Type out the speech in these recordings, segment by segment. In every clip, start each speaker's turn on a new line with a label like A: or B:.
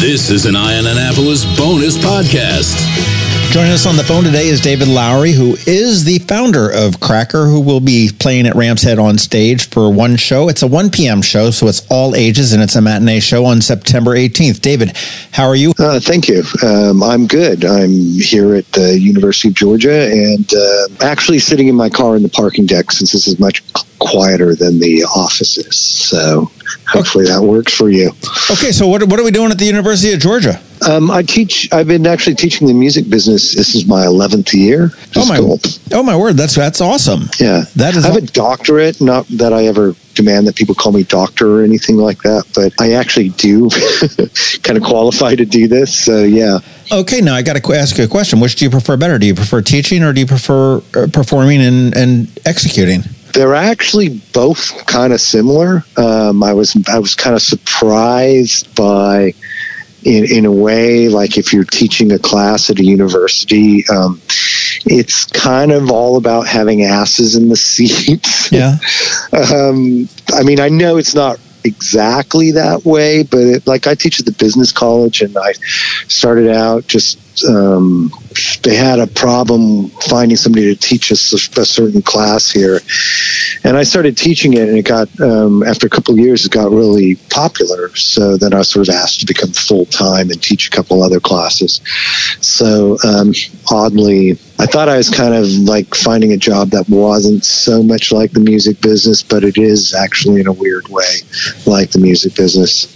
A: This is an Eye On Annapolis bonus podcast.
B: Joining us on the phone today is David Lowery, who is the founder of Cracker, who will be playing at Ram's Head on stage for one show. It's a 1 p.m. show, so it's all ages, and it's a matinee show on September 18th. David, how are you?
C: Uh, thank you. Um, I'm good. I'm here at the University of Georgia and uh, actually sitting in my car in the parking deck since this is much quieter than the offices. So hopefully that works for you.
B: Okay, so what, what are we doing at the University of Georgia?
C: Um, I teach. I've been actually teaching the music business. This is my eleventh year.
B: Oh my! Cool. Oh my word! That's that's awesome.
C: Yeah,
B: that is.
C: I have a doctorate. Not that I ever demand that people call me doctor or anything like that, but I actually do kind of qualify to do this. So yeah.
B: Okay, now I got to ask you a question. Which do you prefer better? Do you prefer teaching or do you prefer uh, performing and, and executing?
C: They're actually both kind of similar. Um, I was I was kind of surprised by in, in a way, like if you're teaching a class at a university, um, it's kind of all about having asses in the seats.
B: Yeah.
C: um, I mean, I know it's not exactly that way, but it, like I teach at the business college and I started out just um, they had a problem finding somebody to teach us a, a, certain class here, and I started teaching it, and it got um, after a couple of years, it got really popular. So then I was sort of asked to become full time and teach a couple other classes. So um, oddly, I thought I was kind of like finding a job that wasn't so much like the music business, but it is actually in a weird way like the music business.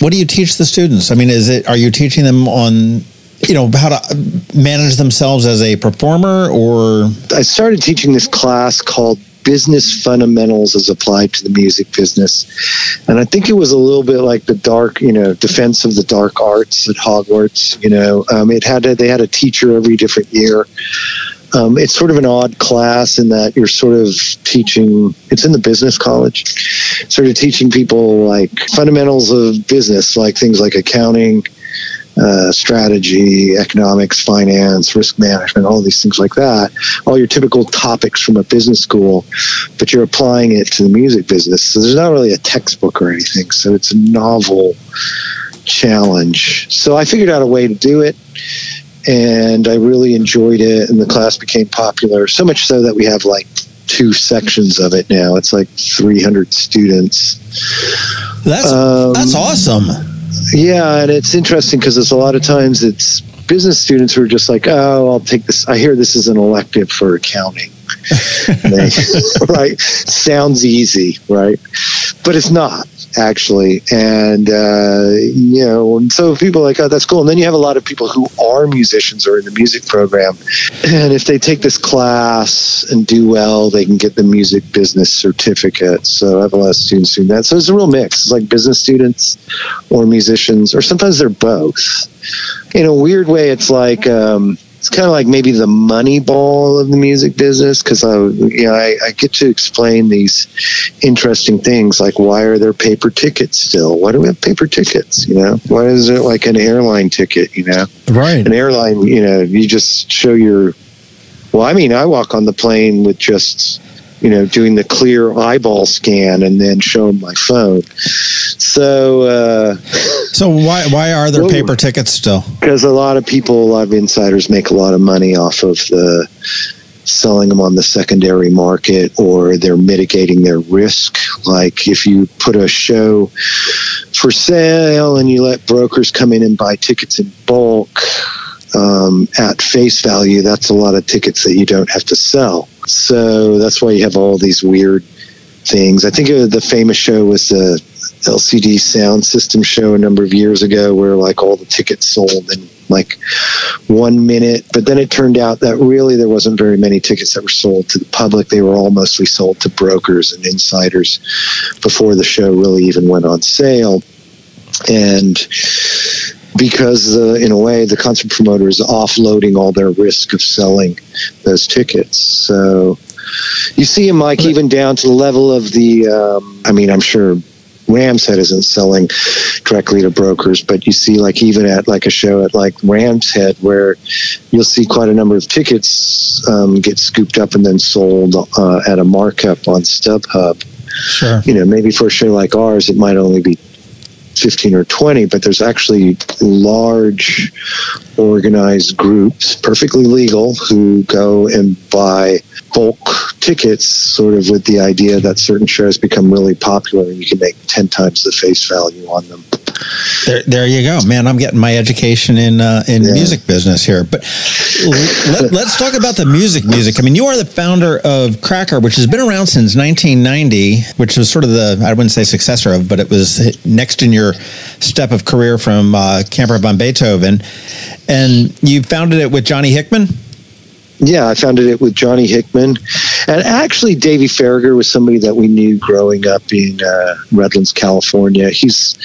B: What do you teach the students? I mean, is it are you teaching them on you know how to manage themselves as a performer or?
C: I started teaching this class called business fundamentals as applied to the music business. And i think it was a little bit like the dark you know defense of the dark arts at hogwarts you know. Um, it had a, they had a teacher every different year. Um, it's sort of an odd class in that you're sort of teaching it's in the business college sort of teaching people like fundamentals of business like things like accounting uh, strategy, economics, finance, risk management, all these things like that. All your typical topics from a business school, but you're applying it to the music business. So there's not really a textbook or anything. So it's a novel challenge. So I figured out a way to do it. And I really enjoyed it, and the class became popular. So much so that we have like two sections of it now. It's like 300 students.
B: That's um, that's awesome.
C: Yeah, and it's interesting because it's a lot of times it's business students who are just like, oh, I'll take this. I hear this is an elective for accounting. they, right? Sounds easy, right? But it's not actually. And, uh, you know, and so people like, oh, that's cool. And then you have a lot of people who are musicians or in the music program. And if they take this class and do well, they can get the music business certificate. So I have a lot of students doing that. So it's a real mix. It's like business students or musicians, or sometimes they're both. In a weird way, it's like, um, it's kind of like maybe the Moneyball of the music business because I, you know, I, I, get to explain these interesting things like why are there paper tickets still? Why do we have paper tickets? You know, why is it like an airline ticket? You know,
B: right?
C: An airline, you know, you just show your. Well, I mean, I walk on the plane with just you know, doing the clear eyeball scan and then showing my phone. So, uh,
B: so why why are there well, paper tickets still?
C: Because a lot of people, a lot of insiders make a lot of money off of the selling them on the secondary market, or they're mitigating their risk. Like if you put a show for sale and you let brokers come in and buy tickets in bulk. Um, at face value, that's a lot of tickets that you don't have to sell. So that's why you have all these weird things. I think the famous show was the LCD Soundsystem show a number of years ago where like all the tickets sold in like one minute. But then it turned out that really there wasn't very many tickets that were sold to the public. They were all mostly sold to brokers and insiders before the show really even went on sale. And because uh, in a way the concert promoter is offloading all their risk of selling those tickets so you see them like even down to the level of the um, i mean i'm sure Ram's Head isn't selling directly to brokers, but you see, like even at like a show at like Ram's Head, where you'll see quite a number of tickets um, get scooped up and then sold uh, at a markup on StubHub.
B: Sure.
C: You know, maybe for a show like ours, it might only be 15 or 20, but there's actually large organized groups, perfectly legal, who go and buy bulk tickets, sort of with the idea that certain shows become really popular and you can make 10 times the face value on them.
B: There, there you go, man. I'm getting my education in uh, in yeah. music business here. But let, us talk about the music. Music. I mean, you are the founder of Cracker, which has been around since 1990, which was sort of the I wouldn't say successor of, but it was next in your step of career from uh, Camper Van Beethoven, and you founded it with Johnny Hickman.
C: Yeah, I founded it with Johnny Hickman, and actually Davey Faragher was somebody that we knew growing up in uh, Redlands, California. He's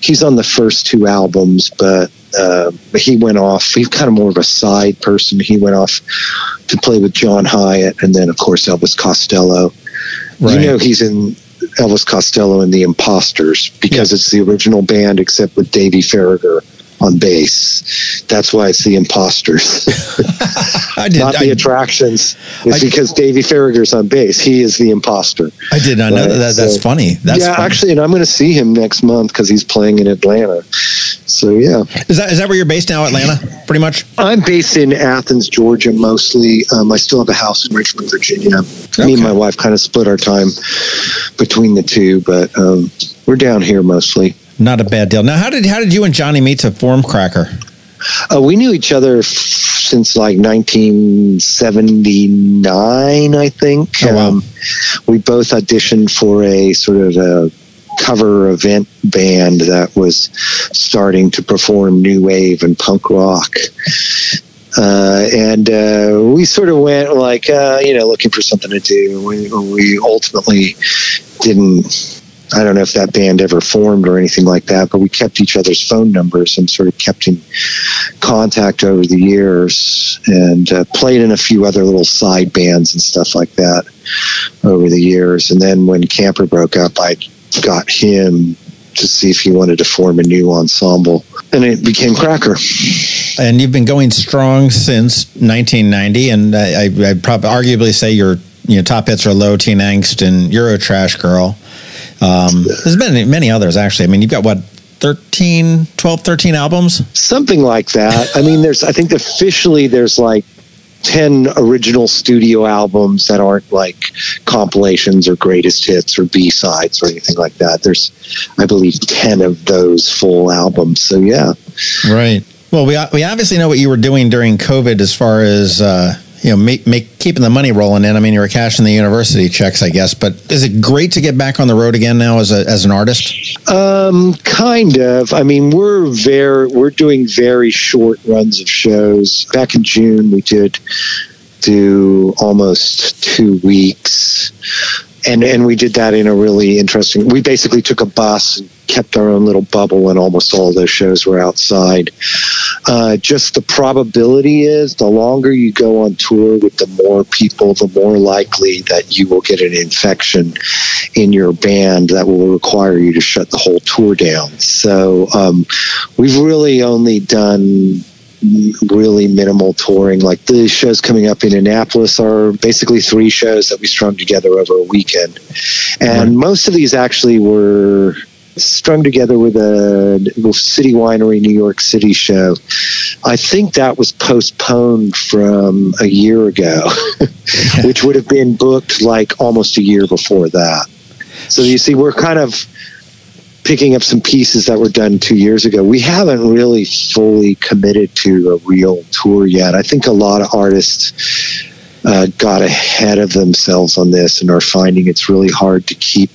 C: he's on the first two albums, but uh, he went off. He's kind of more of a side person. He went off to play with John Hiatt, and then of course Elvis Costello. Right. You know he's in Elvis Costello and the Imposters because yeah. it's the original band, except with Davey Faragher on bass. That's why it's the imposters, I did, not the I, attractions. It's I, because Davey Faragher's on bass. He is the imposter.
B: I did not know that. That's so, funny. That's
C: yeah,
B: funny.
C: actually, and I'm going to see him next month because he's playing in Atlanta. So yeah,
B: is that is that where you're based now, Atlanta? Pretty much.
C: I'm based in Athens, Georgia, mostly. Um, I still have a house in Richmond, Virginia. Okay. Me and my wife kind of split our time between the two, but um, we're down here mostly.
B: Not a bad deal. Now, how did how did you and Johnny meet to form Cracker?
C: Uh, we knew each other f- since like 1979, I think. Oh, wow. um, we both auditioned for a sort of a cover event band that was starting to perform new wave and punk rock. Uh, and uh, we sort of went like, uh, you know, looking for something to do. We, we ultimately didn't I don't know if that band ever formed or anything like that, but we kept each other's phone numbers and sort of kept in contact over the years and uh, played in a few other little side bands and stuff like that over the years. And then when Camper broke up, I got him to see if he wanted to form a new ensemble. And it became Cracker.
B: And you've been going strong since 1990. And I, I, I'd probably arguably say your you know, top hits are Low Teen Angst and Eurotrash Girl. Um, there's been many others actually. I mean, you've got what 13, 12, 13 albums?
C: Something like that. I mean, there's, I think officially there's like 10 original studio albums that aren't like compilations or greatest hits or B-sides or anything like that. There's, I believe, 10 of those full albums. So, yeah.
B: Right. Well, we, we obviously know what you were doing during COVID as far as, uh, you know, make, make keeping the money rolling in. I mean, you were cashing the university checks, I guess. But is it great to get back on the road again now as a as an artist?
C: Um, kind of. I mean, we're very we're doing very short runs of shows. Back in June, we did do almost two weeks and and we did that in a really interesting. We basically took a bus and kept our own little bubble, and almost all those shows were outside. Uh, just the probability is the longer you go on tour with the more people, the more likely that you will get an infection in your band that will require you to shut the whole tour down. So um, we've really only done really minimal touring. Like the shows coming up in Annapolis are basically three shows that we strung together over a weekend. And right. most of these actually were strung together with a City Winery New York City show. I think that was postponed from a year ago, which would have been booked like almost a year before that. So you see, we're kind of picking up some pieces that were done two years ago. We haven't really fully committed to a real tour yet. I think a lot of artists uh, got ahead of themselves on this and are finding it's really hard to keep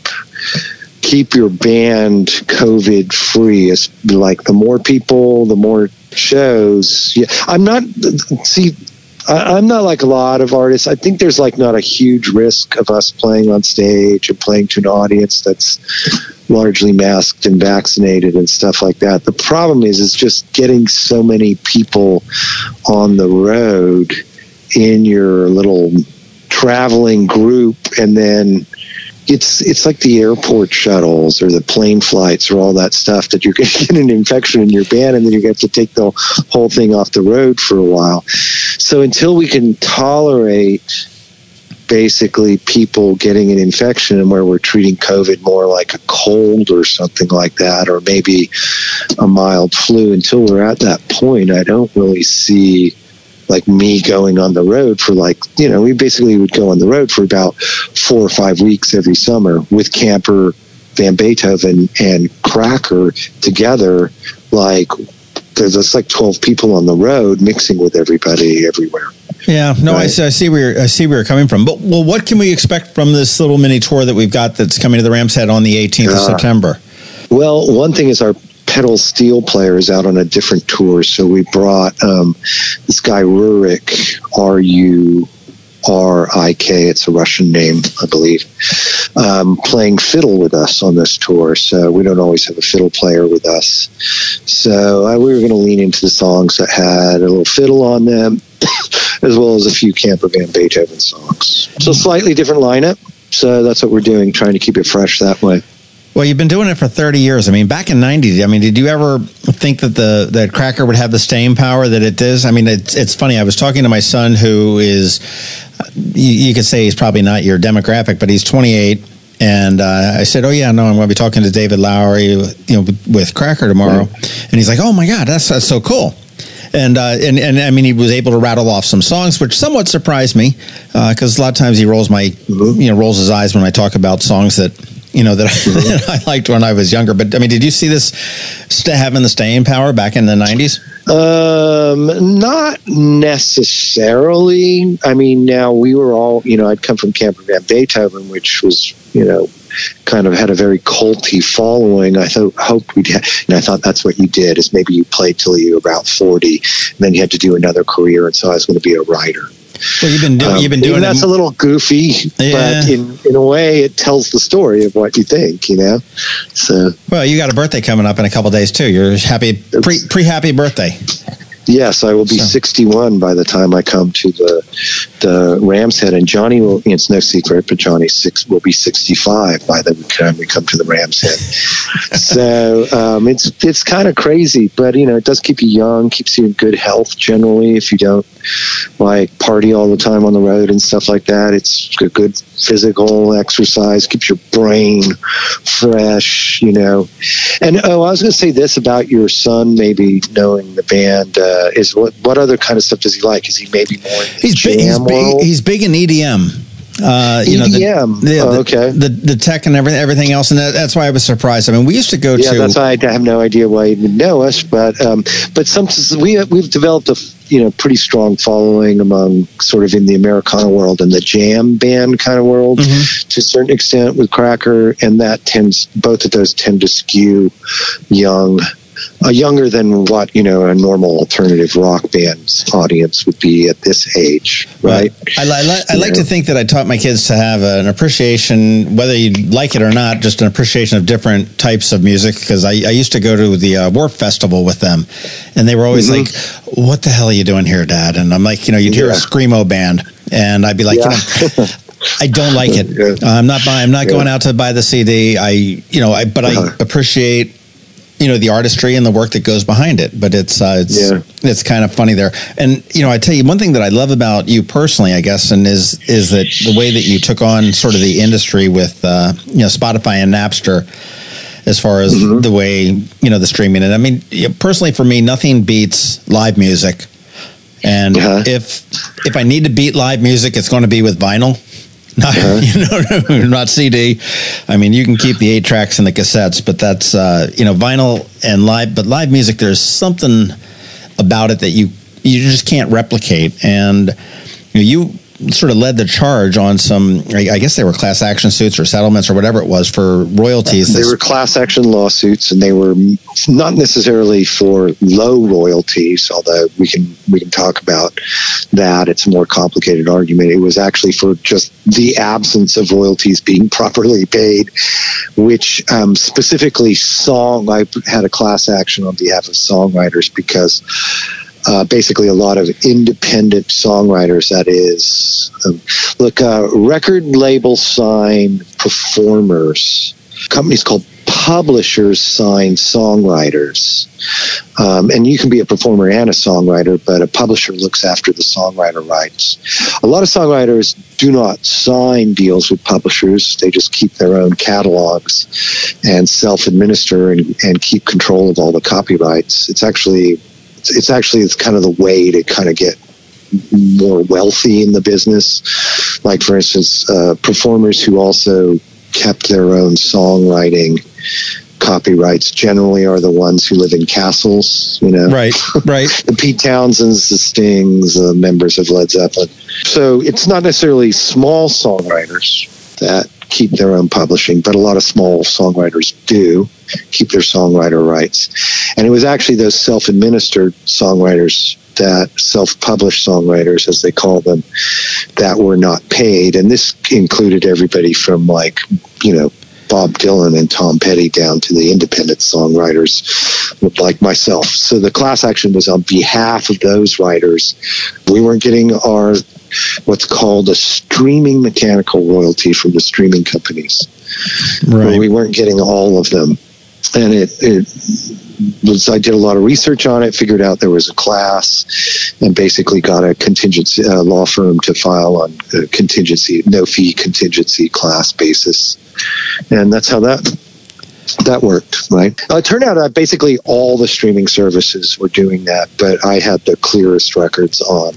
C: keep your band COVID free. It's like the more people, the more shows. Yeah, I'm not see. I'm not like a lot of artists. I think there's like not a huge risk of us playing on stage and playing to an audience that's largely masked and vaccinated and stuff like that. The problem is, is just getting so many people on the road in your little traveling group, and then it's it's like the airport shuttles or the plane flights or all that stuff that you're going to get an infection in your band, and then you have to take the whole thing off the road for a while. So until we can tolerate basically people getting an infection and where we're treating COVID more like a cold or something like that, or maybe a mild flu. Until we're at that point, I don't really see like me going on the road for like you know we basically would go on the road for about four or five weeks every summer with camper van beethoven and cracker together like there's just like 12 people on the road mixing with everybody everywhere
B: yeah, no,
C: Right.
B: I, see, I see where you're, I see where you're coming from. But well, what can we expect from this little mini tour that we've got that's coming to the Ram's Head on the 18th of
C: Uh,
B: September?
C: Well, one thing is our pedal steel players out on a different tour, so we brought um, this guy Rurik, R U R I K. It's a Russian name, I believe, um, playing fiddle with us on this tour. So we don't always have a fiddle player with us. So uh, we were going to lean into the songs that had a little fiddle on them, as well as a few Camper Van Beethoven songs. So slightly different lineup. So that's what we're doing, trying to keep it fresh that way.
B: Well, you've been doing it for 30 years. I mean, back in 90, I mean, did you ever think that the that Cracker would have the staying power that it does? I mean, it's, it's funny. I was talking to my son who is, you, you could say he's probably not your demographic, but he's 28. And uh, I said, "Oh yeah, no, I'm going to be talking to David Lowery, you know, with, with Cracker tomorrow." And he's like, "Oh my god, that's that's so cool." And, uh, and and I mean, he was able to rattle off some songs, which somewhat surprised me, because a lot of times he rolls my, you know, rolls his eyes when I talk about songs that you know that, I, that I liked when I was younger. But I mean, did you see this st- having the staying power back in the '90s?
C: Um, not necessarily. I mean, now we were all, you know, I'd come from Camper Van Beethoven, which was, you know, kind of had a very culty following. I thought, hoped we'd, and I thought that's what you did is maybe you played till you were about forty, and then you had to do another career, and so I was going to be a writer.
B: Well, you've been doing
C: Um,
B: you've been doing
C: that's a little goofy,
B: Yeah.
C: but in in a way, it tells the story of what you think, you know. So
B: well, you got a birthday coming up in a couple days too. You're happy pre pre happy birthday.
C: Yes, I will be
B: So-
C: 61 by the time I come to the the Rams Head, and Johnny will. It's no secret, but Johnny six will be 65 by the time we come to the Rams Head. so um, it's it's kind of crazy, but you know it does keep you young, keeps you in good health generally. If you don't like party all the time on the road and stuff like that, it's a good physical exercise, keeps your brain fresh, you know. And oh, I was going to say this about your son, maybe knowing the band uh, is what what other kind of stuff does he like? Is he maybe more
B: He's big, he's big. He's big in EDM. Uh, you know, the,
C: EDM.
B: the,
C: Oh, okay.
B: The, the tech and everything, everything else, and that, that's why I was surprised. I mean, we used to go
C: yeah,
B: to.
C: Yeah, that's why I have no idea why would know us, but um, but sometimes we we've developed a you know pretty strong following among sort of in the Americana world and the jam band kind of world
B: Mm-hmm.
C: to a certain extent with Cracker, and that tends both of those tend to skew young. Uh, younger than what you know a normal alternative rock band's audience would be at this age, right?
B: I, li- I, li- I like
C: Yeah.
B: to think that I taught my kids to have an appreciation, whether you like it or not, just an appreciation of different types of music. Because I, I used to go to the uh, Warp Festival with them, and they were always like, "What the hell are you doing here, Dad?" And I'm like, you know, you'd hear a screamo band, and I'd be like,
C: Yeah.
B: you know. I don't like it.
C: Yeah.
B: I'm not buying. I'm not
C: Yeah.
B: going out to buy the CD. I, you know, I but
C: Uh-huh.
B: I appreciate, you know, the artistry and the work that goes behind it. But it's uh, it's
C: Yeah.
B: it's kind of funny there. And you know, I tell you one thing that I love about you personally, I guess, and is is that the way that you took on sort of the industry with uh, you know Spotify and Napster. As far as
C: Mm-hmm.
B: the way you know the streaming, and I mean, personally for me, nothing beats live music. And
C: Uh-huh.
B: if if I need to beat live music, it's going to be with vinyl, not
C: Uh-huh.
B: you know, not CD. I mean, you can keep the eight tracks and the cassettes, but that's uh, you know vinyl and live. But live music, there's something about it that you you just can't replicate. And you, know, you sort of led the charge on some. I I guess they were class action suits or settlements or whatever it was for royalties.
C: They were class action lawsuits, and they were not necessarily for low royalties. Although we can we can talk about that, it's a more complicated argument. It was actually for just the absence of royalties being properly paid, which um, specifically song. I had a class action on behalf of songwriters because. Uh, basically, a lot of independent songwriters. That is, um, look, uh, record label sign performers companies called publishers sign songwriters. Um, and you can be a performer and a songwriter, but a publisher looks after the songwriter rights. A lot of songwriters do not sign deals with publishers. They just keep their own catalogs and self-administer and, and keep control of all the copyrights. It's actually it's actually it's kind of the way to kind of get more wealthy in the business. Like for instance, uh, performers who also kept their own songwriting copyrights generally are the ones who live in castles, you know.
B: Right, right.
C: the Pete Townshends, the Stings, the members of Led Zeppelin. So it's not necessarily small songwriters that keep their own publishing, but a lot of small songwriters do keep their songwriter rights. And it was actually those self-administered songwriters that self-published songwriters, as they call them, that were not paid. And this included everybody from like, you know, Bob Dylan and Tom Petty down to the independent songwriters like myself. So the class action was on behalf of those writers. We weren't getting our what's called a streaming mechanical royalty from the streaming companies.
B: Right.
C: We weren't getting all of them. And it, it was, I did a lot of research on it, figured out there was a class, and basically got a contingency uh, law firm to file on a contingency, no fee contingency class basis, and that's how that that worked. Right. Uh, it turned out that basically all the streaming services were doing that, but I had the clearest records on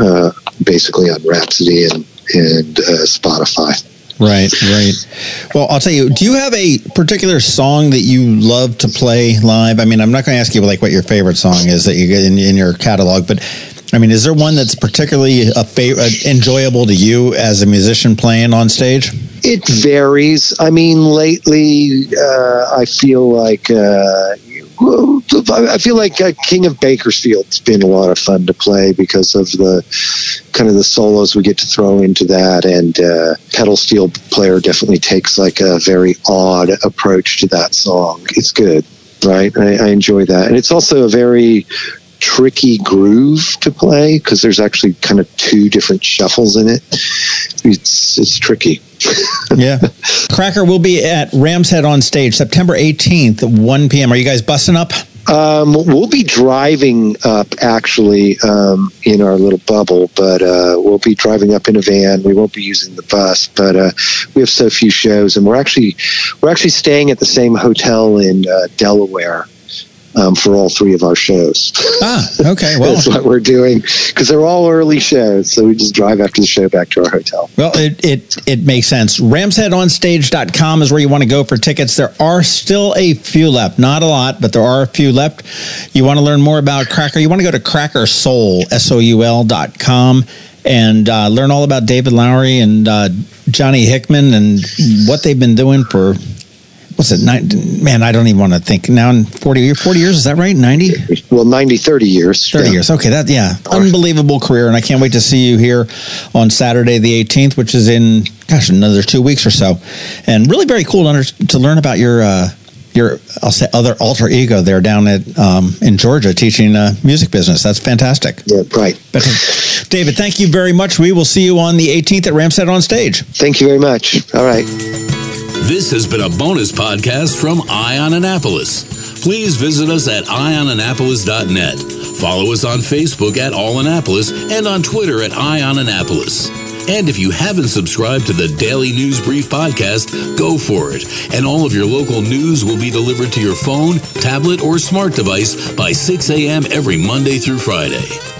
C: uh, basically on Rhapsody and and uh, Spotify.
B: Right, right. Well, I'll tell you. Do you have a particular song that you love to play live? I mean, I'm not going to ask you like what your favorite song is that you get in, in your catalog, but I mean, is there one that's particularly a favorite, enjoyable to you as a musician playing on stage?
C: It varies. I mean, lately, uh, I feel like uh, I feel like uh, King of Bakersfield's been a lot of fun to play because of the kind of the solos we get to throw into that, and uh, pedal steel player definitely takes like a very odd approach to that song. It's good, right? I, I enjoy that, and it's also a very tricky groove to play because there's actually kind of two different shuffles in it. It's it's tricky.
B: yeah. Cracker will be at Ram's Head on stage September 18th, 1 p.m. Are you guys busting up?
C: Um, we'll be driving up actually um, in our little bubble, but uh, we'll be driving up in a van. We won't be using the bus, but uh, we have so few shows, and we're actually we're actually staying at the same hotel in uh, Delaware um, for all three of our shows.
B: Ah, okay. Well,
C: that's what we're doing because they're all early shows. So we just drive after the show back to our hotel.
B: Well, it it, it makes sense. RamsheadOnStage.com is where you want to go for tickets. There are still a few left, not a lot, but there are a few left. You want to learn more about Cracker? You want to go to Cracker S O U L S O U L dot com and uh, learn all about David Lowery and uh, Johnny Hickman and what they've been doing for what's it? Nine, man, I don't even want to think now. In 40, years, 40 years, is that right? 90?
C: Well, 90, 30 years.
B: 30 yeah. years. Okay. That, yeah. Unbelievable career. And I can't wait to see you here on Saturday, the 18th, which is in, gosh, another two weeks or so. And really very cool to, under, to learn about your, uh, your I'll say other alter ego there down at um, in Georgia teaching uh, music business. That's fantastic.
C: Yeah, right. But,
B: David, thank you very much. We will see you on the 18th at Ram's Head on stage.
C: Thank you very much. All right.
A: This has been a bonus podcast from Eye On Annapolis. Please visit us at eyeonannapolis.net. Follow us on Facebook at All Annapolis and on Twitter at Ion Annapolis. And if you haven't subscribed to the Daily News Brief podcast, go for it. And all of your local news will be delivered to your phone, tablet, or smart device by 6 a.m. every Monday through Friday.